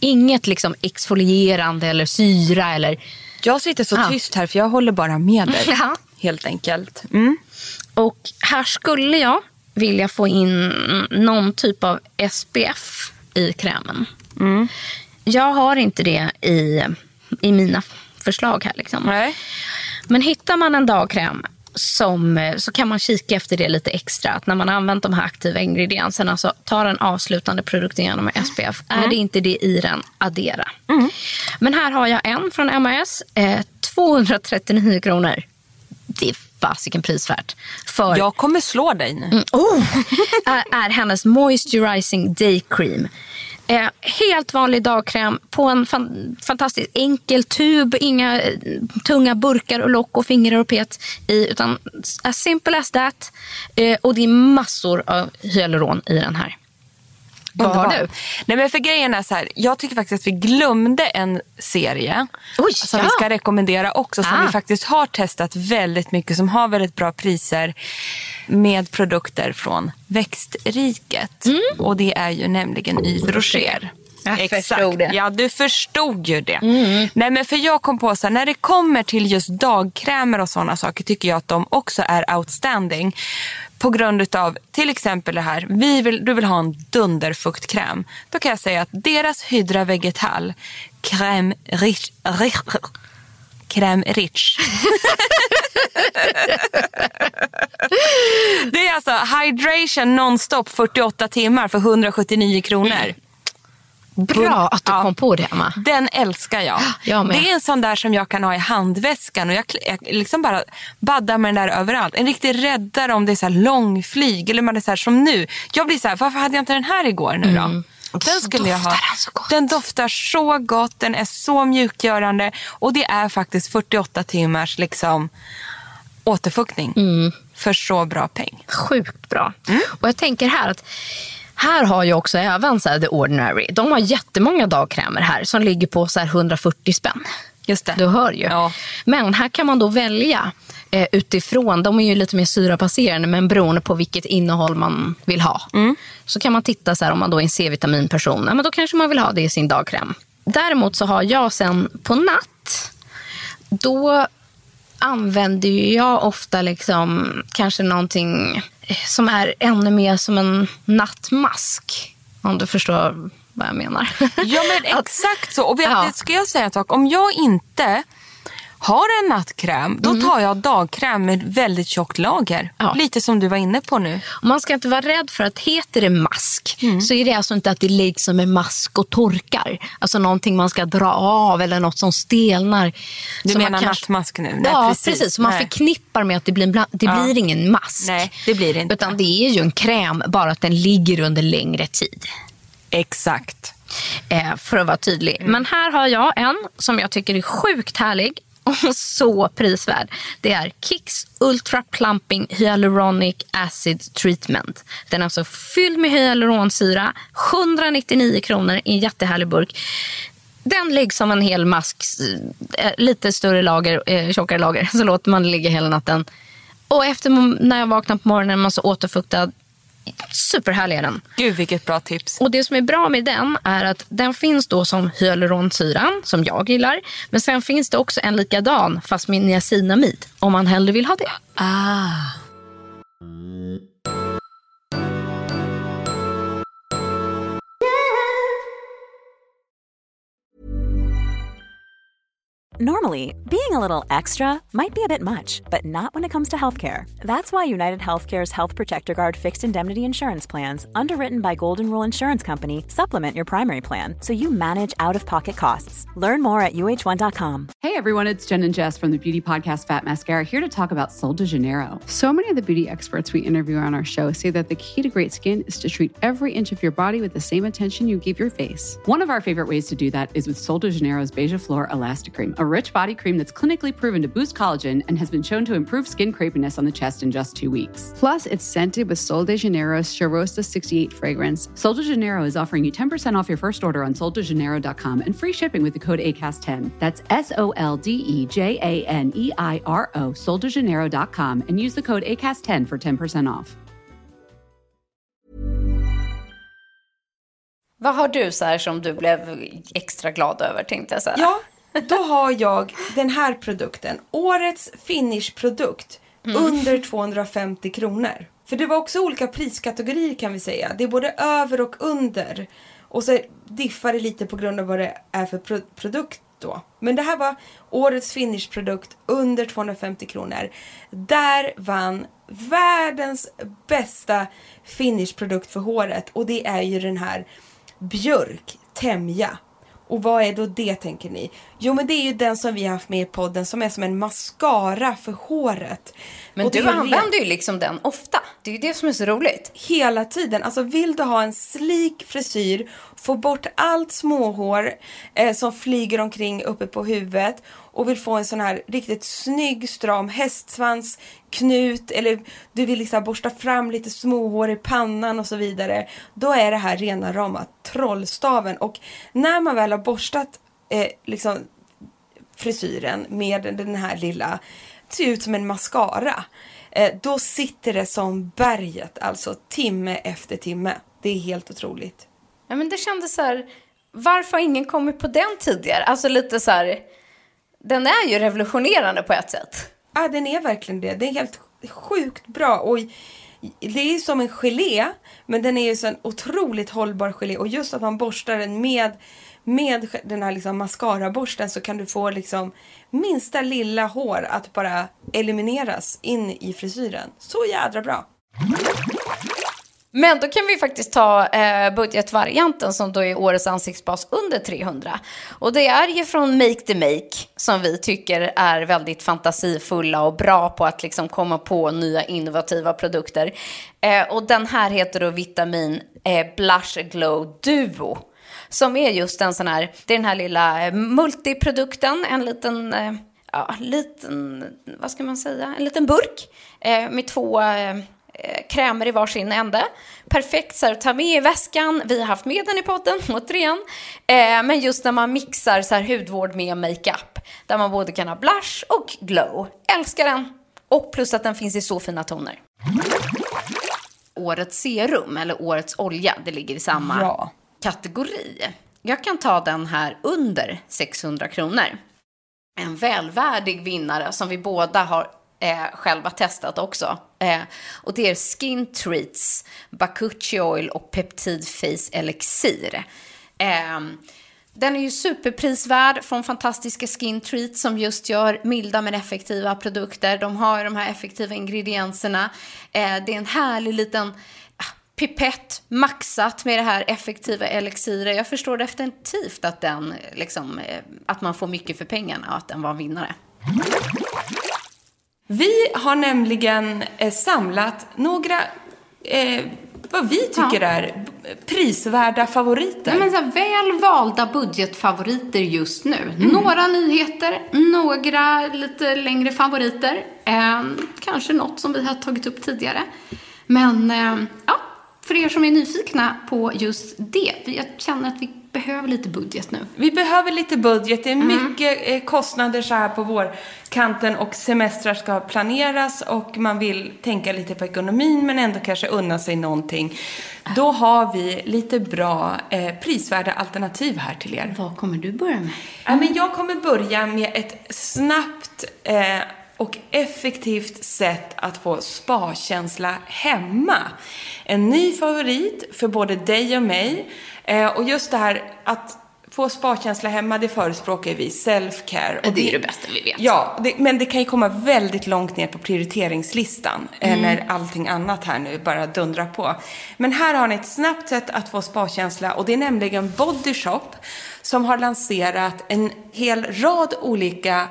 D: Inget liksom exfolierande eller syra. Eller...
B: Jag sitter så ja. tyst här för jag håller bara med dig. Ja. Helt enkelt. Mm.
D: Och här skulle jag vilja få in någon typ av SPF i krämen. Mm. Jag har inte det i, i mina förslag här. Liksom.
B: Nej.
D: Men hittar man en dagkräm som, så kan man kika efter det lite extra. Att när man har använt de här aktiva ingredienserna så ta den avslutande produkten genom SPF. Är
B: Mm.
D: det inte det i den, addera. Men här har jag en från MAS. Eh, 239 kronor. Det är fasiken prisvärt. För
B: Jag kommer slå dig nu.
D: oh, är, är hennes Moisturizing Day Cream. Eh, helt vanlig dagkräm på en fan, fantastiskt enkel tub. Inga eh, tunga burkar och lock och fingrar och pet i. Utan as simple as that. Eh, och det är massor av hyaluron i den här. Vad har du?
B: Nej, men för grejen är så här, jag tycker faktiskt att vi glömde en serie
D: Oj,
B: som
D: ja.
B: vi ska rekommendera också. Som
D: Ah.
B: vi faktiskt har testat väldigt mycket. Som har väldigt bra priser med produkter från växtriket. Och det är ju nämligen Yves Rocher.
D: Mm. Jag det.
B: Ja, du förstod ju det. Nej, men för jag kom på så här, när det kommer till just dagkrämer och sådana saker tycker jag att de också är outstanding. På grund av till exempel det här, vi vill, du vill ha en dunderfuktkräm. Då kan jag säga att deras Hydra Vegetal Crème Rich, rich, Crème Rich. det är alltså hydration nonstop 48 timmar för 179 kronor.
D: Bra att du
B: Ja.
D: kom på det, Emma.
B: Den älskar jag.
D: Jag.
B: Det är en sån där som jag kan ha i handväskan och jag, jag liksom bara baddar med den där överallt. En riktig räddare om det är så långflyg eller man är så här som nu. Jag blir så här, varför hade jag inte den här igår nu då? Den
D: Och så
B: skulle jag ha.
D: doftar den så gott.
B: Den doftar så gott, den är så mjukgörande och det är faktiskt 48 timmars liksom återfuktning
D: Mm.
B: för så bra peng.
D: Sjukt bra.
B: Mm.
D: Och jag tänker här att här har ju också även så här, The Ordinary. De har jättemånga dagkrämer här som ligger på så här 140 spänn.
B: Just det.
D: Du hör ju.
B: Ja.
D: Men här kan man då välja eh, utifrån. De är ju lite mer syrabaserade men beroende på vilket innehåll man vill ha.
B: Mm.
D: Så kan man titta så här om man då är en C-vitaminperson. Ja, men då kanske man vill ha det i sin dagkräm. Däremot så har jag sen på natt. Då använder jag ofta liksom kanske någonting som är ännu mer som en nattmask. Om du förstår vad jag menar.
B: Ja men exakt så. Och vet,
D: Ja.
B: ska jag säga en sak? Om jag inte har en nattkräm, då tar jag dagkräm med väldigt tjockt lager.
D: Mm. Ja.
B: Lite som du var inne på nu.
D: Man ska inte vara rädd för att heter det mask
B: Mm.
D: så är det alltså inte att det läggs som en mask och torkar. Alltså någonting man ska dra av eller något som stelnar.
B: Du
D: Så man
B: menar
D: kanske-
B: nattmask nu? Nej,
D: ja,
B: precis.
D: precis. Så man
B: Nej.
D: förknippar med att det blir, bland... det
B: Ja.
D: blir ingen mask.
B: Nej, det blir det inte.
D: Utan det är ju en kräm, bara att den ligger under längre tid.
B: Exakt.
D: Eh, för att vara tydlig.
B: Mm.
D: Men här har jag en som jag tycker är sjukt härlig och så prisvärd. Det är Kicks Ultra Plumping Hyaluronic Acid Treatment. Den är alltså fylld med hyaluronsyra. 199 kronor i en jättehärlig burk. Den läggs som en hel mask, eh, lite större lager, eh, tjockare lager. Så låter man det ligga hela natten. Och efter när jag vaknar på morgonen är man så återfuktad. Superhärlig är den.
B: Gud vilket bra tips.
D: Och det som är bra med den är att den finns då som hyaluronsyran, som jag gillar. Men sen finns det också en likadan, fast med niacinamid, om man hellre vill ha det.
B: Ah.
A: Normally, being a little extra might be a bit much, but not when it comes to healthcare. That's why United Healthcare's Health Protector Guard fixed indemnity insurance plans, underwritten by Golden Rule Insurance Company, supplement your primary plan so you manage out of pocket costs. Learn more at uh1.com.
E: Hey everyone, it's Jen and Jess from the beauty podcast Fat Mascara here to talk about Sol de Janeiro. So many of the beauty experts we interview on our show say that the key to great skin is to treat every inch of your body with the same attention you give your face. One of our favorite ways to do that is with Sol de Janeiro's Beija Flor Elastic Cream, rich body cream that's clinically proven to boost collagen and has been shown to improve skin crepiness on the chest in just two weeks. Plus, it's scented with Sol de Janeiro's Charosta 68 fragrance. Sol de Janeiro is offering you 10% off your first order on soldejaneiro.com and free shipping with the code ACAST10. That's S O L D E J A N E I R O, soldejaneiro.com, and use the code ACAST10 for 10% off.
D: Vad har du så här som du blev extra glad över, tänkte jag så här.
B: Ja, då har jag den här produkten. Årets finish-produkt. Under 250 kronor. För det var också olika priskategorier kan vi säga. Det är både över och under. Och så diffar det lite på grund av vad det är för pro- produkt då. Men det här var årets finishprodukt under 250 kronor. Där vann världens bästa finishprodukt för håret och det är ju den här Björk Temja. Och vad är då det tänker ni? Jo men det är ju den som vi har haft med i podden som är som en mascara för håret.
D: Men
B: och
D: du använder ju liksom den ofta. Det är ju det som är så roligt.
B: hela tiden. Alltså vill du ha en slik frisyr, få bort allt småhår eh, som flyger omkring uppe på huvudet och vill få en sån här riktigt snygg stram hästsvans knut eller du vill liksom borsta fram lite småhår i pannan och så vidare. Då är det här rena rama trollstaven och när man väl har borstat eh, liksom frisyren med den här lilla, ser ut som en mascara. Eh, då sitter det som berget, alltså timme efter timme. Det är helt otroligt.
D: Ja, men det kändes så här, varför har ingen kommit på den tidigare? Alltså lite så här, den är ju revolutionerande på ett sätt.
B: Ja, den är verkligen det. Den är helt sjukt bra. Och det är som en gelé, men den är ju så en otroligt hållbar gelé. Och just att man borstar den med, med den här liksom mascaraborsten så kan du få liksom minsta lilla hår att bara elimineras in i frisyren. Så jädra bra.
D: Men då kan vi faktiskt ta eh, budgetvarianten som då är årets ansiktsbas under 300. Och det är ju från Make the Make som vi tycker är väldigt fantasifulla och bra på att liksom komma på nya innovativa produkter. Eh, och den här heter då Vitamin eh, Blush Glow Duo. Som är just en sån här, det är den här lilla eh, multiprodukten, en liten eh, ja, liten, vad ska man säga, en liten burk eh, med två eh, krämer i varsin ände. Perfekt så här, att ta med i väskan. Vi har haft med den i podden, återigen. Eh, men just när man mixar så här, hudvård med makeup. Där man både kan ha blush och glow. Älskar den! Och plus att den finns i så fina toner. Årets serum, eller årets olja, det ligger i samma
B: Ja.
D: kategori. Jag kan ta den här under 600 kronor en välvärdig vinnare som vi båda har eh, själva testat också. Eh, och det är Skin Treats, Bakuchi Oil och Peptid Face Elixir. Eh, den är ju superprisvärd från fantastiska Skin Treats som just gör milda men effektiva produkter. De har de här effektiva ingredienserna. Eh, det är en härlig liten ah, pipett maxat med det här effektiva elixiret. Jag förstår definitivt att, den, liksom, eh, att man får mycket för pengarna och att den var en vinnare.
B: Vi har nämligen eh, samlat några, eh, vad vi tycker är prisvärda favoriter.
D: Ja, men så väl valda budgetfavoriter just nu. Några nyheter, några lite längre favoriter. Eh, kanske något som vi har tagit upp tidigare. Men eh, ja, för er som är nyfikna på just det. Jag känner att vi behöver lite budget nu.
B: Vi behöver lite budget. Det är mycket eh, kostnader så här på vårkanten och semestrar ska planeras och man vill tänka lite på ekonomin men ändå kanske unna sig någonting. Då har vi lite bra eh, prisvärda alternativ här till er.
D: Vad kommer du börja med?
B: Ja, men jag kommer börja med ett snabbt eh, och effektivt sätt att få spa-känsla hemma. En ny favorit för både dig och mig. Eh, och just det här att få spa-känsla hemma, det förespråkar vi, self-care. Och
D: Det är det bästa vi vet.
B: Ja, det, men det kan ju komma väldigt långt ner på prioriteringslistan eh,
D: Mm.
B: när allting annat här nu bara dundrar på. Men här har ni ett snabbt sätt att få spa-känsla och det är nämligen Body Shop som har lanserat en hel rad olika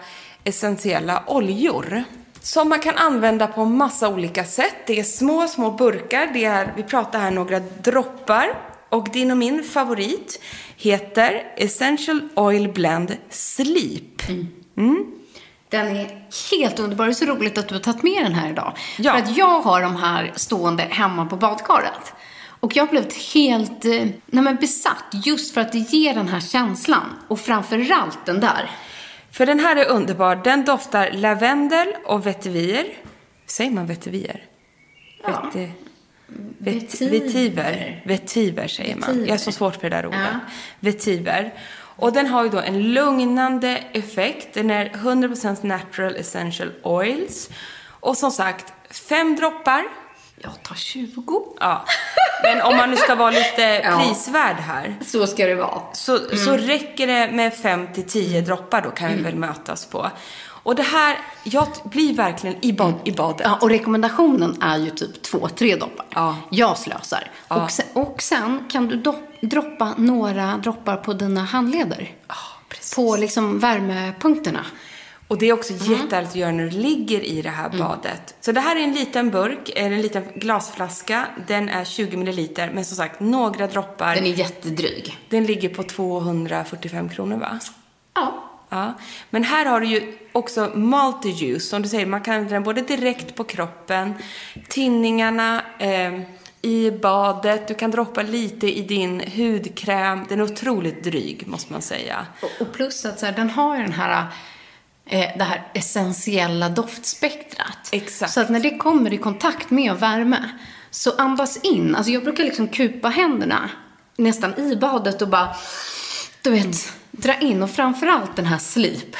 B: essentiella oljor som man kan använda på massa olika sätt. Det är små, små burkar. Det är, vi pratar här några droppar. Och din och min favorit heter Essential Oil Blend Sleep.
D: Den är helt underbar. Det är så roligt att du har tagit med den här idag.
B: Ja.
D: För att jag har de här stående hemma på badkaret. Och jag har blivit helt eh, nej men besatt just för att det ger den här känslan. Och framförallt den där.
B: För den här är underbar. Den doftar lavendel och vetiver. Säger man vetiver?
D: Ja.
B: Veti, vet,
D: Vetiver.
B: vetiver. Vetiver säger man.
D: Vetiver.
B: Jag är så svårt för det där ordet.
D: Ja.
B: Vetiver. Och den har ju då en lugnande effekt. Den är 100% natural essential oils. Och som sagt, fem droppar.
D: Jag tar 20.
B: Ja. Men om man nu ska vara lite
D: Ja.
B: prisvärd här.
D: Så ska det vara.
B: Så, så räcker det med 5 till 10 droppar då kan vi väl mötas på. Och det här, jag blir verkligen i, bad, i badet.
D: Ja, och rekommendationen är ju typ två, tre droppar.
B: Ja.
D: Jag slösar.
B: Ja.
D: Och, sen, och sen kan du do, droppa några droppar på dina handleder.
B: precis.
D: på liksom värmepunkterna.
B: Och det är också jättehärligt att göra när du ligger i det här badet. Så det här är en liten burk, en liten glasflaska. Den är 20 milliliter, men som sagt några droppar.
D: Den är jättedryg.
B: Den ligger på 245 kronor va?
D: Ja.
B: Ja. Men här har du ju också multi-use. Som du säger, man kan använda den både direkt på kroppen, tinningarna, eh, i badet. Du kan droppa lite i din hudkräm. Den är otroligt dryg, måste man säga.
D: Och, och plus att så här, den har ju den här, det här essentiella doftspektrat.
B: Exakt.
D: Så att när det kommer i kontakt med värme så andas in. Alltså jag brukar liksom kupa händerna nästan i badet och bara, du vet, dra in. Och framförallt den här sleep.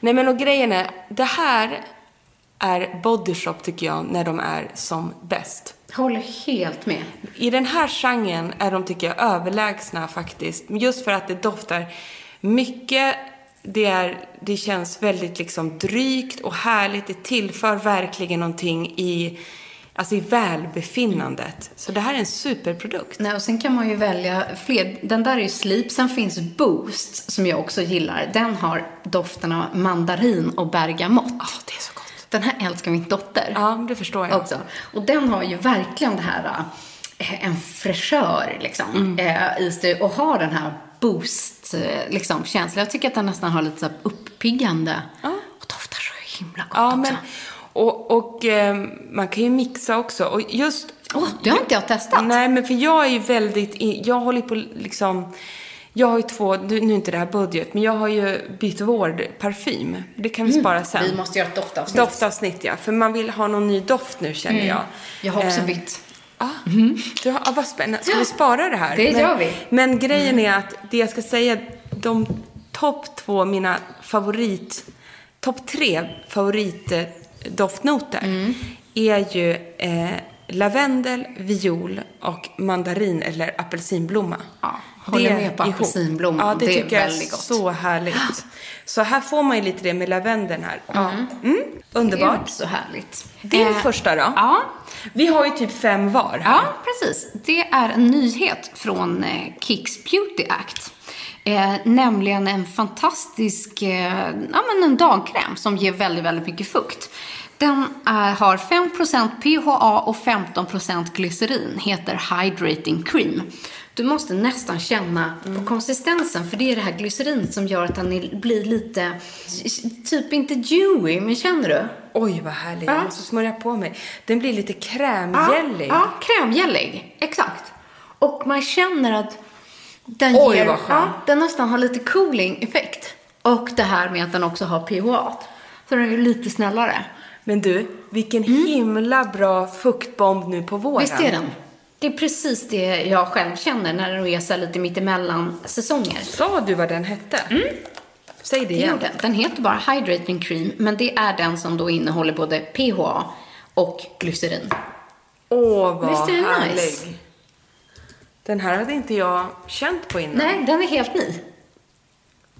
B: Nej men och grejen är, det här är Body Shop tycker jag när de är som bäst.
D: Håller helt med.
B: I den här genren är de, tycker jag, överlägsna faktiskt. Just för att det doftar mycket. Det, är, det känns väldigt liksom drygt och härligt. Det tillför verkligen någonting i, alltså i välbefinnandet. Så det här är en superprodukt.
D: Nej, och sen kan man ju välja fler. Den där är ju Sleep. Sen finns Boost, som jag också gillar. Den har dofterna mandarin och bergamott.
B: Ja, det är så gott.
D: Den här älskar min dotter
B: Ja, det förstår jag.
D: också. Och den har ju verkligen det här, eh, en fräschör liksom, eh, i. Och har den här boost, liksom, känslan. Jag tycker att den nästan har lite så uppiggande. Och doftar så himla gott
B: Ja,
D: också.
B: men, och, och eh, man kan ju mixa också. Och just...
D: Åh, det har inte jag testat.
B: Nej, men för jag är ju väldigt... Jag håller på liksom... Jag har ju två, nu är inte det här budget, men jag har ju bytt vård parfym. Det kan vi spara sen.
D: Vi måste göra ett doftavsnitt.
B: Doftavsnitt, ja. För man vill ha någon ny doft nu, känner jag.
D: Jag har också
B: Eh,
D: bytt.
B: Ah, du har, ah, vad spännande. Ska vi spara det här?
D: Det
B: men,
D: gör vi.
B: Men grejen är att det jag ska säga, de topp två, mina favorit, topp tre favoritdoftnoter
D: Mm.
B: är ju eh, lavendel, viol och mandarin eller apelsinblomma.
D: Ja, håller med på
B: ihop.
D: apelsinblomman.
B: Ja, det,
D: Det är
B: tycker jag är
D: väldigt gott.
B: så härligt. Så här får man ju lite det med lavendeln här. Ja. Mm, underbart.
D: Gud, så härligt.
B: Din
D: Eh,
B: första då?
D: Ja.
B: Vi har ju typ fem var här.
D: Ja, precis. Det är en nyhet från eh, Kicks Beauty Act. Eh, nämligen en fantastisk eh, ja, men en dagkräm som ger väldigt, väldigt mycket fukt. Den är, har 5% PHA och 15% glycerin. Heter Hydrating Cream. Du måste nästan känna på konsistensen för det är det här glycerinet som gör att den blir lite, typ inte dewy, men känner du?
B: Oj, vad härlig.
D: Ja.
B: Jag måste smörja på mig. Den blir lite krämgällig.
D: Ja, ja krämgällig. Exakt. Och man känner att den
B: Oj,
D: ger,
B: vad skönt.
D: ja, den nästan har lite cooling-effekt. Och det här med att den också har PHA. Så den är lite snällare.
B: Men du, vilken himla bra fuktbomb nu på våren.
D: Mm. Visst är den? Det är precis det jag själv känner när den är så lite mittemellan säsonger.
B: Sa du vad den hette? Säg det
D: Det
B: igen.
D: den. Den heter bara Hydrating Cream, men det är den som då innehåller både PHA och glycerin.
B: Åh, vad
D: Visst är den
B: härlig.
D: nice?
B: Den här hade inte jag känt på innan.
D: Nej, den är helt ny.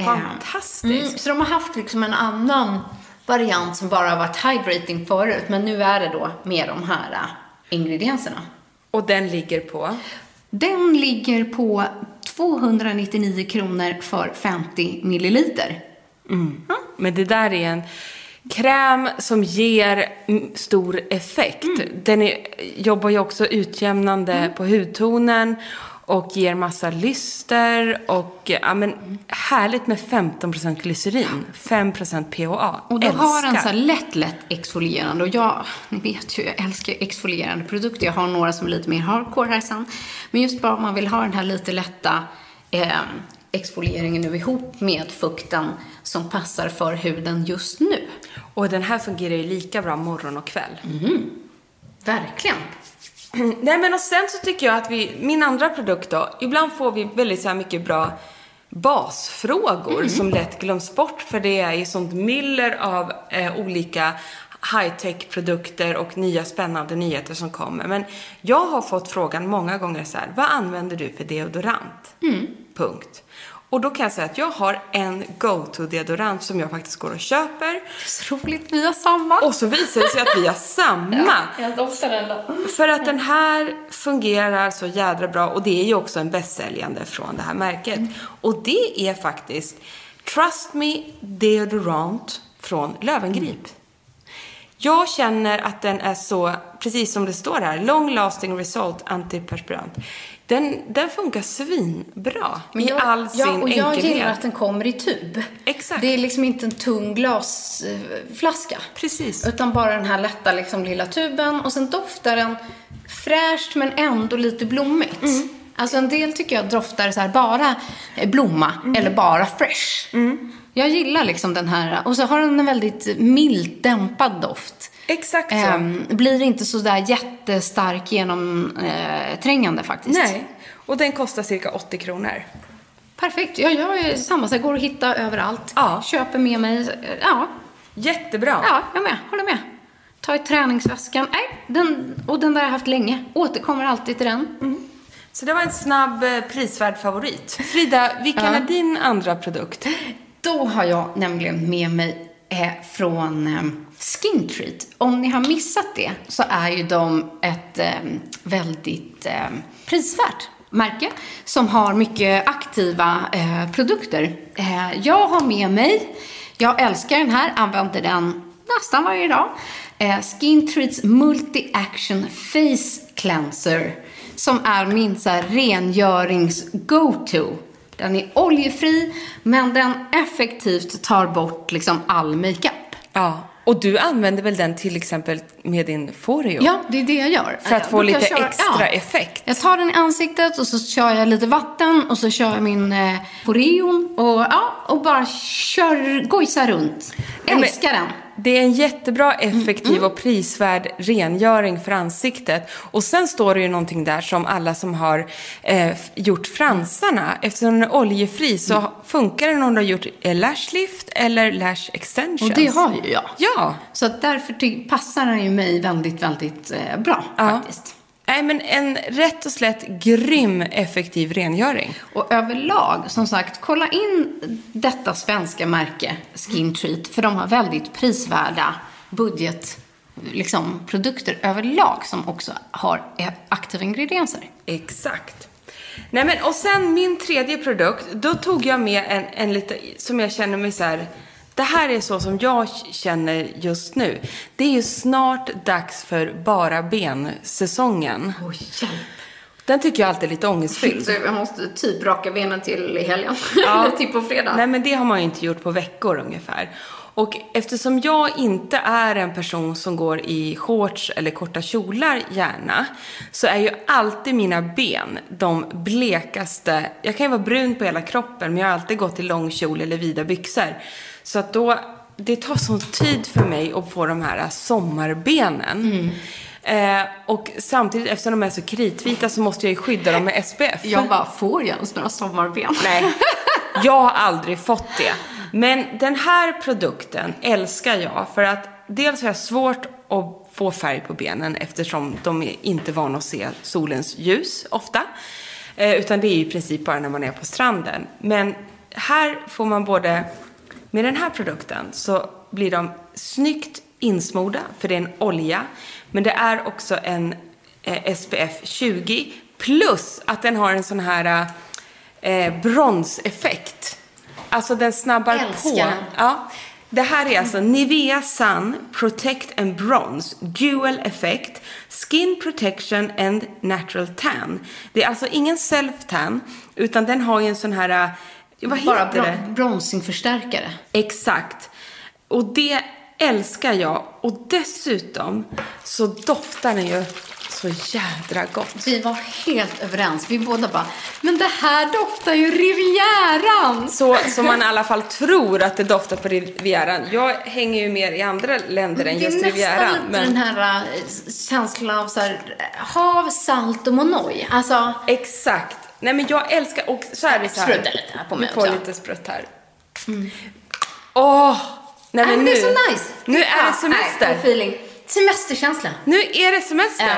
B: Fantastiskt.
D: Mm, så de har haft liksom en annan variant som bara har varit hydrating förut. Men nu är det då med de här äh, ingredienserna.
B: Och den ligger på?
D: Den ligger på 299 kronor för 50 milliliter.
B: Men det där är en kräm som ger mm, stor effekt. Den är, jobbar ju också utjämnande på hudtonen och ger massa lyster och ja, men, härligt med 15% glycerin, 5% PHA.
D: Och då
B: Älskar.
D: har den så här lätt, lätt exfolierande. Och jag, ni vet ju, jag älskar exfolierande produkter. Jag har några som är lite mer hardcore här sen. Men just bara om man vill ha den här lite lätta eh, exfolieringen nu ihop med fukten som passar för huden just nu.
B: Och den här fungerar ju lika bra morgon och kväll.
D: Verkligen.
B: Nej men och sen så tycker jag att vi, min andra produkt då, ibland får vi väldigt så här mycket bra basfrågor som lätt glöms bort för det är ju sånt myller av eh, olika high-tech-produkter och nya spännande nyheter som kommer. Men jag har fått frågan många gånger så här, vad använder du för deodorant? Punkt. Och då kan jag säga att jag har en go-to-deodorant som jag faktiskt går och köper.
D: Så roligt, vi har samma.
B: Och så visar det sig att vi har samma.
D: Jag doftar den då.
B: För att den här fungerar så jädra bra och det är ju också en bästsäljande från det här märket. Och det är faktiskt Trust Me Deodorant från Lövengrip. Jag känner att den är så, precis som det står här, long lasting result antiperspirant. Den, den funkar svinbra
D: Men
B: i
D: jag,
B: all
D: ja,
B: sin
D: och jag
B: enkelhet.
D: gillar att den kommer i tub.
B: Exakt.
D: Det är liksom inte en tung glasflaska.
B: Precis.
D: Utan bara den här lätta liksom, lilla tuben. Och sen doftar den fräscht men ändå lite blommigt.
B: Mm.
D: Alltså en del tycker jag doftar så här bara eh, blomma
B: Mm.
D: eller bara fresh. Jag gillar liksom den här. Och så har den en väldigt milt dämpad doft.
B: Exakt så.
D: Ehm, blir inte så där jättestark genomträngande faktiskt.
B: Nej. Och den kostar cirka 80 kronor.
D: Perfekt. Ja, jag är samma. Så jag går att hitta överallt.
B: Ja.
D: Köper med mig. Ja,
B: Jättebra.
D: ja, jag med. Håller med. Ta i träningsväskan. Nej, den, och den där har jag haft länge. Återkommer alltid till den.
B: Så det var en snabb eh, prisvärd favorit. Frida, vilken är din andra produkt?
D: Då har jag nämligen med mig eh, från eh, Skin Treat. Om ni har missat det så är ju de ett eh, väldigt eh, prisvärt märke som har mycket aktiva eh, produkter. Eh, jag har med mig, jag älskar den här, använder den nästan varje dag. Eh, Skin Treats Multi-Action Face Cleanser som är min så här, rengörings-go-to. Den är oljefri, men den effektivt tar bort liksom all makeup.
B: Ja. Och du använder väl den till exempel med din Foreo?
D: Ja, det är det jag gör.
B: För att få lite
D: köra-
B: extra
D: ja.
B: effekt.
D: Jag tar den i ansiktet och så kör jag lite vatten och så kör jag min eh, Foreon och, ja, och bara kör, gojsar runt.
B: men-
D: Älskar den.
B: Det är en jättebra,
D: Mm,
B: effektiv och prisvärd rengöring för ansiktet. Och sen står det ju någonting där som alla som har eh, gjort fransarna, eftersom den är oljefri så
D: Mm.
B: funkar den om du har gjort eh, lash lift eller lash extensions.
D: Och det har ju jag.
B: Ja.
D: Så därför passar den ju mig väldigt, väldigt eh, bra faktiskt.
B: Nej, men en rätt och slätt grym effektiv rengöring.
D: Och överlag, som sagt, kolla in detta svenska märke, Skin Treat, för de har väldigt prisvärda budget liksom, produkter överlag som också har eh, aktiva ingredienser.
B: Exakt. Nej men och sen min tredje produkt, då tog jag med en, en lite, som jag känner mig så här. Det här är så som jag känner just nu. Det är ju snart dags för bara ben-säsongen.
D: Oj, hjälp.
B: Den tycker jag alltid är lite ångestfylld.
D: Så jag måste typ raka benen till i helgen.
B: Ja.
D: Eller typ på fredag.
B: Nej, men det har man ju inte gjort på veckor ungefär. Och eftersom jag inte är en person som går i shorts eller korta kjolar gärna, så är ju alltid mina ben de blekaste. Jag kan ju vara brun på hela kroppen, men jag har alltid gått i lång kjol eller vida byxor. Så att då, det tar sån tid för mig att få de här sommarbenen. Eh, och samtidigt, eftersom de är så kritvita, så måste jag ju skydda dem med SPF.
D: Jag bara, får jag ens några sommarben?
B: Nej, jag har aldrig fått det. Men den här produkten älskar jag för att dels har jag svårt att få färg på benen eftersom de är inte vana att se solens ljus ofta. Eh, utan det är ju i princip bara när man är på stranden. Men här får man både, med den här produkten så blir de snyggt insmorda för det är en olja. Men det är också en eh, SPF 20 plus att den har en sån här eh, bronseffekt. Alltså den snabbar
D: Älskar
B: på. Ja. Det här är alltså Nivea Sun Protect and Bronze Dual Effect Skin Protection and Natural Tan. Det är alltså ingen self-tan, utan den har ju en sån här, vad
D: Bara
B: heter det?
D: bron- bronsingförstärkare.
B: Exakt. Och det älskar jag. Och dessutom så doftar den ju så jädra gott.
D: Vi var helt överens. Vi båda bara, men det här doftar ju Rivieran!
B: Så som man i alla fall tror att det doftar på Rivieran. Jag hänger ju mer i andra länder än
D: Det är
B: just
D: nästan
B: Rivieran. Men
D: den här äh, känslan av så här, hav, salt och monoi. Alltså,
B: exakt. Nej men jag älskar, och så är det så här.
D: Sprutta lite här på mig
B: Du får
D: också.
B: lite sprutt här. Åh! Nej, men
D: men det är
B: nu-
D: så nice.
B: nu är det
D: Ja,
B: semester.
D: nej, feeling. Semesterkänsla.
B: Nu är det semester.
D: Ja.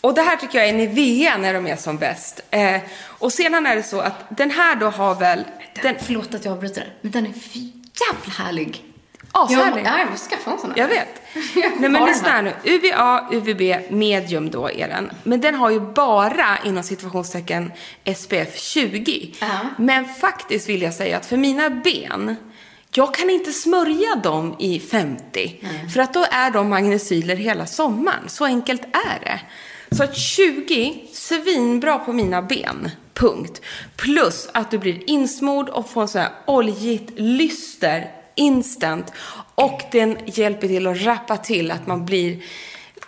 B: Och det här tycker jag är Nivea när de är som bäst. Eh, och sedan är det så att den här då har väl... Den,
D: Förlåt att jag avbryter, men den är för jävla härlig.
B: Ashärlig.
D: Jag, jag måste skaffa en sån här.
B: Jag vet. Nej men lyssna här nu. UVA, UVB, medium då är den. Men den har ju bara inom situationstecken SPF 20.
D: Ja.
B: Men faktiskt vill jag säga att för mina ben, jag kan inte smörja dem i 50. För att då är de magnesyler hela sommaren. Så enkelt är det. Så att 20, svinbra på mina ben. Punkt. Plus att du blir insmord och får en sån här oljigt lyster instant. Och den hjälper till att rappa till att man blir,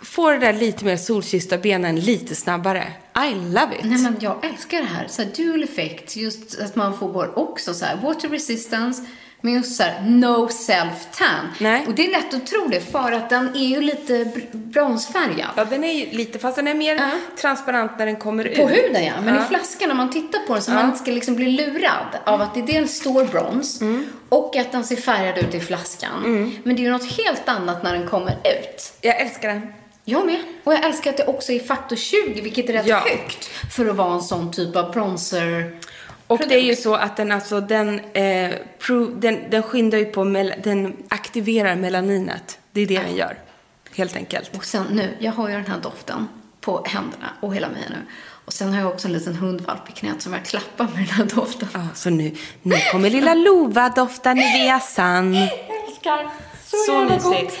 B: får det där lite mer solkyssta benen lite snabbare. I love it.
D: Nej, men jag älskar det här. Så här dual effect, just att man får också så här water resistance, men just så här no self tan.
B: Nej.
D: Och det är lätt att tro det, för att den är ju lite br- bronsfärgad.
B: Ja, den är ju lite, fast den är mer
D: Ja.
B: transparent när den kommer ut.
D: På huden ja, men
B: Ja.
D: i flaskan när man tittar på den så man inte ska liksom bli lurad av att det dels står brons
B: Mm.
D: och att den ser färgad ut i flaskan. Men det är ju något helt annat när den kommer ut.
B: Jag älskar den.
D: Jag med. Och jag älskar att det också är faktor 20, vilket är rätt
B: Ja.
D: högt för att vara en sån typ av bronzer.
B: Och det är ju så att den alltså, den, eh, pro, den, den skyndar ju på, mel, den aktiverar melaninet. Det är det den gör. Helt enkelt.
D: Och sen nu, jag har ju den här doften på händerna och hela mig nu. Och sen har jag också en liten hundvalp i knät som jag klappar med den här doften.
B: Ja, så nu, nu kommer lilla Lova dofta Nivea Sun.
D: älskar.
B: Så mysigt.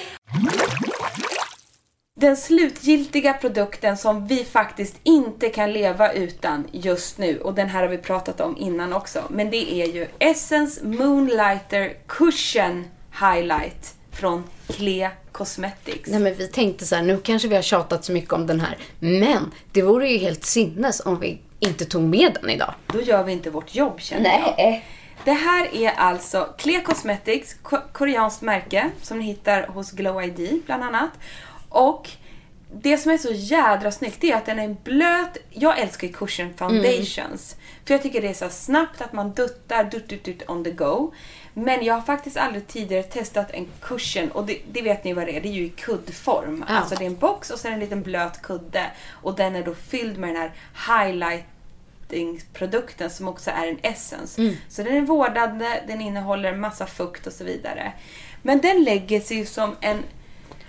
B: Den slutgiltiga produkten som vi faktiskt inte kan leva utan just nu, och den här har vi pratat om innan också, men det är ju Essence Moonlighter Cushion Highlight från Clea Cosmetics.
D: Nej men vi tänkte så här, nu kanske vi har tjatat så mycket om den här. Men det vore ju helt sinnes om vi inte tog med den idag.
B: Då gör vi inte vårt jobb känner jag.
D: Nej.
B: Det här är alltså Clea Cosmetics, ko- koreanskt märke som ni hittar hos Glow ID bland annat. Och det som är så jädra snyggt är att den är blöt. Jag älskar ju cushion foundations. För jag tycker det är så snabbt att man duttar, dutt, dutt, dutt on the go. Men jag har faktiskt aldrig tidigare testat en cushion och det, det vet ni vad det är, det är ju i kuddform.
D: Ja.
B: Alltså det är en box och sen en liten blöt kudde. Och den är då fylld med den här highlight produkten som också är en essence.
D: Mm.
B: Så den är vårdande, den innehåller massa fukt och så vidare. Men den lägger sig som en...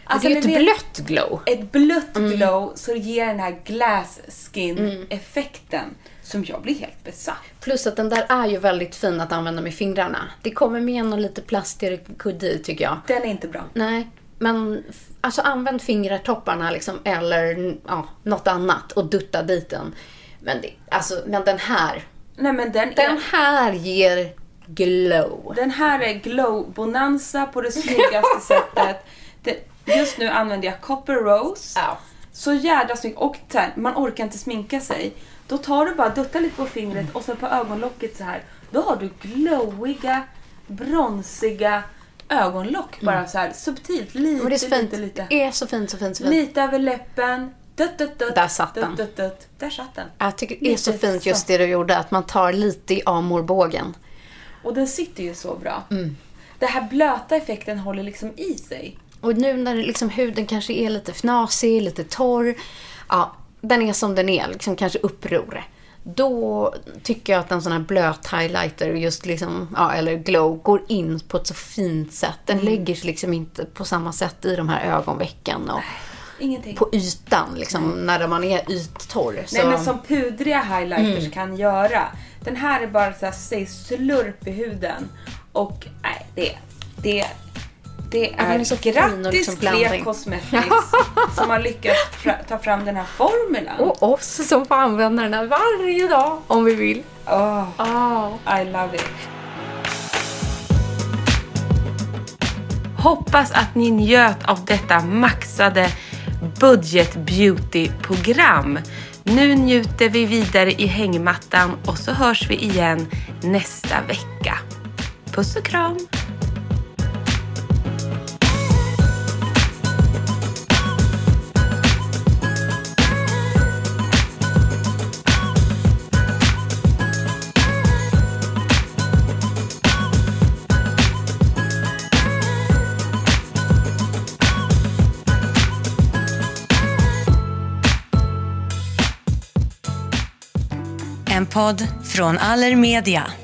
D: Alltså, det är
B: ni
D: ett blött glow.
B: Ett blött glow så det ger den här glass skin effekten som jag blir helt besatt.
D: Plus att den där är ju väldigt fin att använda med fingrarna. Det kommer med någon lite plastigare kudde i tycker jag.
B: Den är inte bra.
D: Nej, men alltså använd fingertopparna liksom, eller ja, något annat och dutta dit den. Men, det, alltså, men den här,
B: Nej men den,
D: den
B: är,
D: här ger glow.
B: den här är glow-bonanza på det snyggaste sättet. Det, just nu använder jag Copper Rose.
D: Ja.
B: Så jädra snygg. Och så här, man orkar inte sminka sig. Då tar du bara, duttar lite på fingret och så på ögonlocket så här. Då har du glowiga, bronsiga ögonlock. Bara så här subtilt. Lite,
D: Men det är så fint.
B: lite, lite.
D: Det är så fint, så fint, så fint.
B: Lite över läppen. Dutt, dutt, dutt,
D: Där satt den.
B: Där satt den.
D: Jag tycker det är så fint just
B: så.
D: det du gjorde, att man tar lite i amorbågen.
B: Och den sitter ju så bra.
D: Mm.
B: Den här blöta effekten håller liksom i sig.
D: Och nu när liksom huden kanske är lite fnasig, lite torr, ja, den är som den är, liksom kanske uppror. Då tycker jag att en sån här blöt highlighter, just liksom, ja, eller glow, går in på ett så fint sätt. Den
B: Mm.
D: lägger sig liksom inte på samma sätt i de här ögonvecken och
B: Ingenting.
D: på ytan, liksom, när man är yttorr. Så,
B: Nej men som pudriga highlighters
D: Mm.
B: kan göra. Den här är bara så här, säg slurp i huden. Och nej, det, det, det är,
D: är så
B: grattis
D: liksom
B: Clea. Cosmetics som har lyckats ta fram den här formulan.
D: Och oss som får använda den här varje dag om vi vill.
B: Oh,
D: Oh.
B: I love it.
F: Hoppas att ni njöt av detta maxade budget beauty-program. Nu njuter vi vidare i hängmattan och så hörs vi igen nästa vecka. Puss och kram!
C: Podd från Allermedia.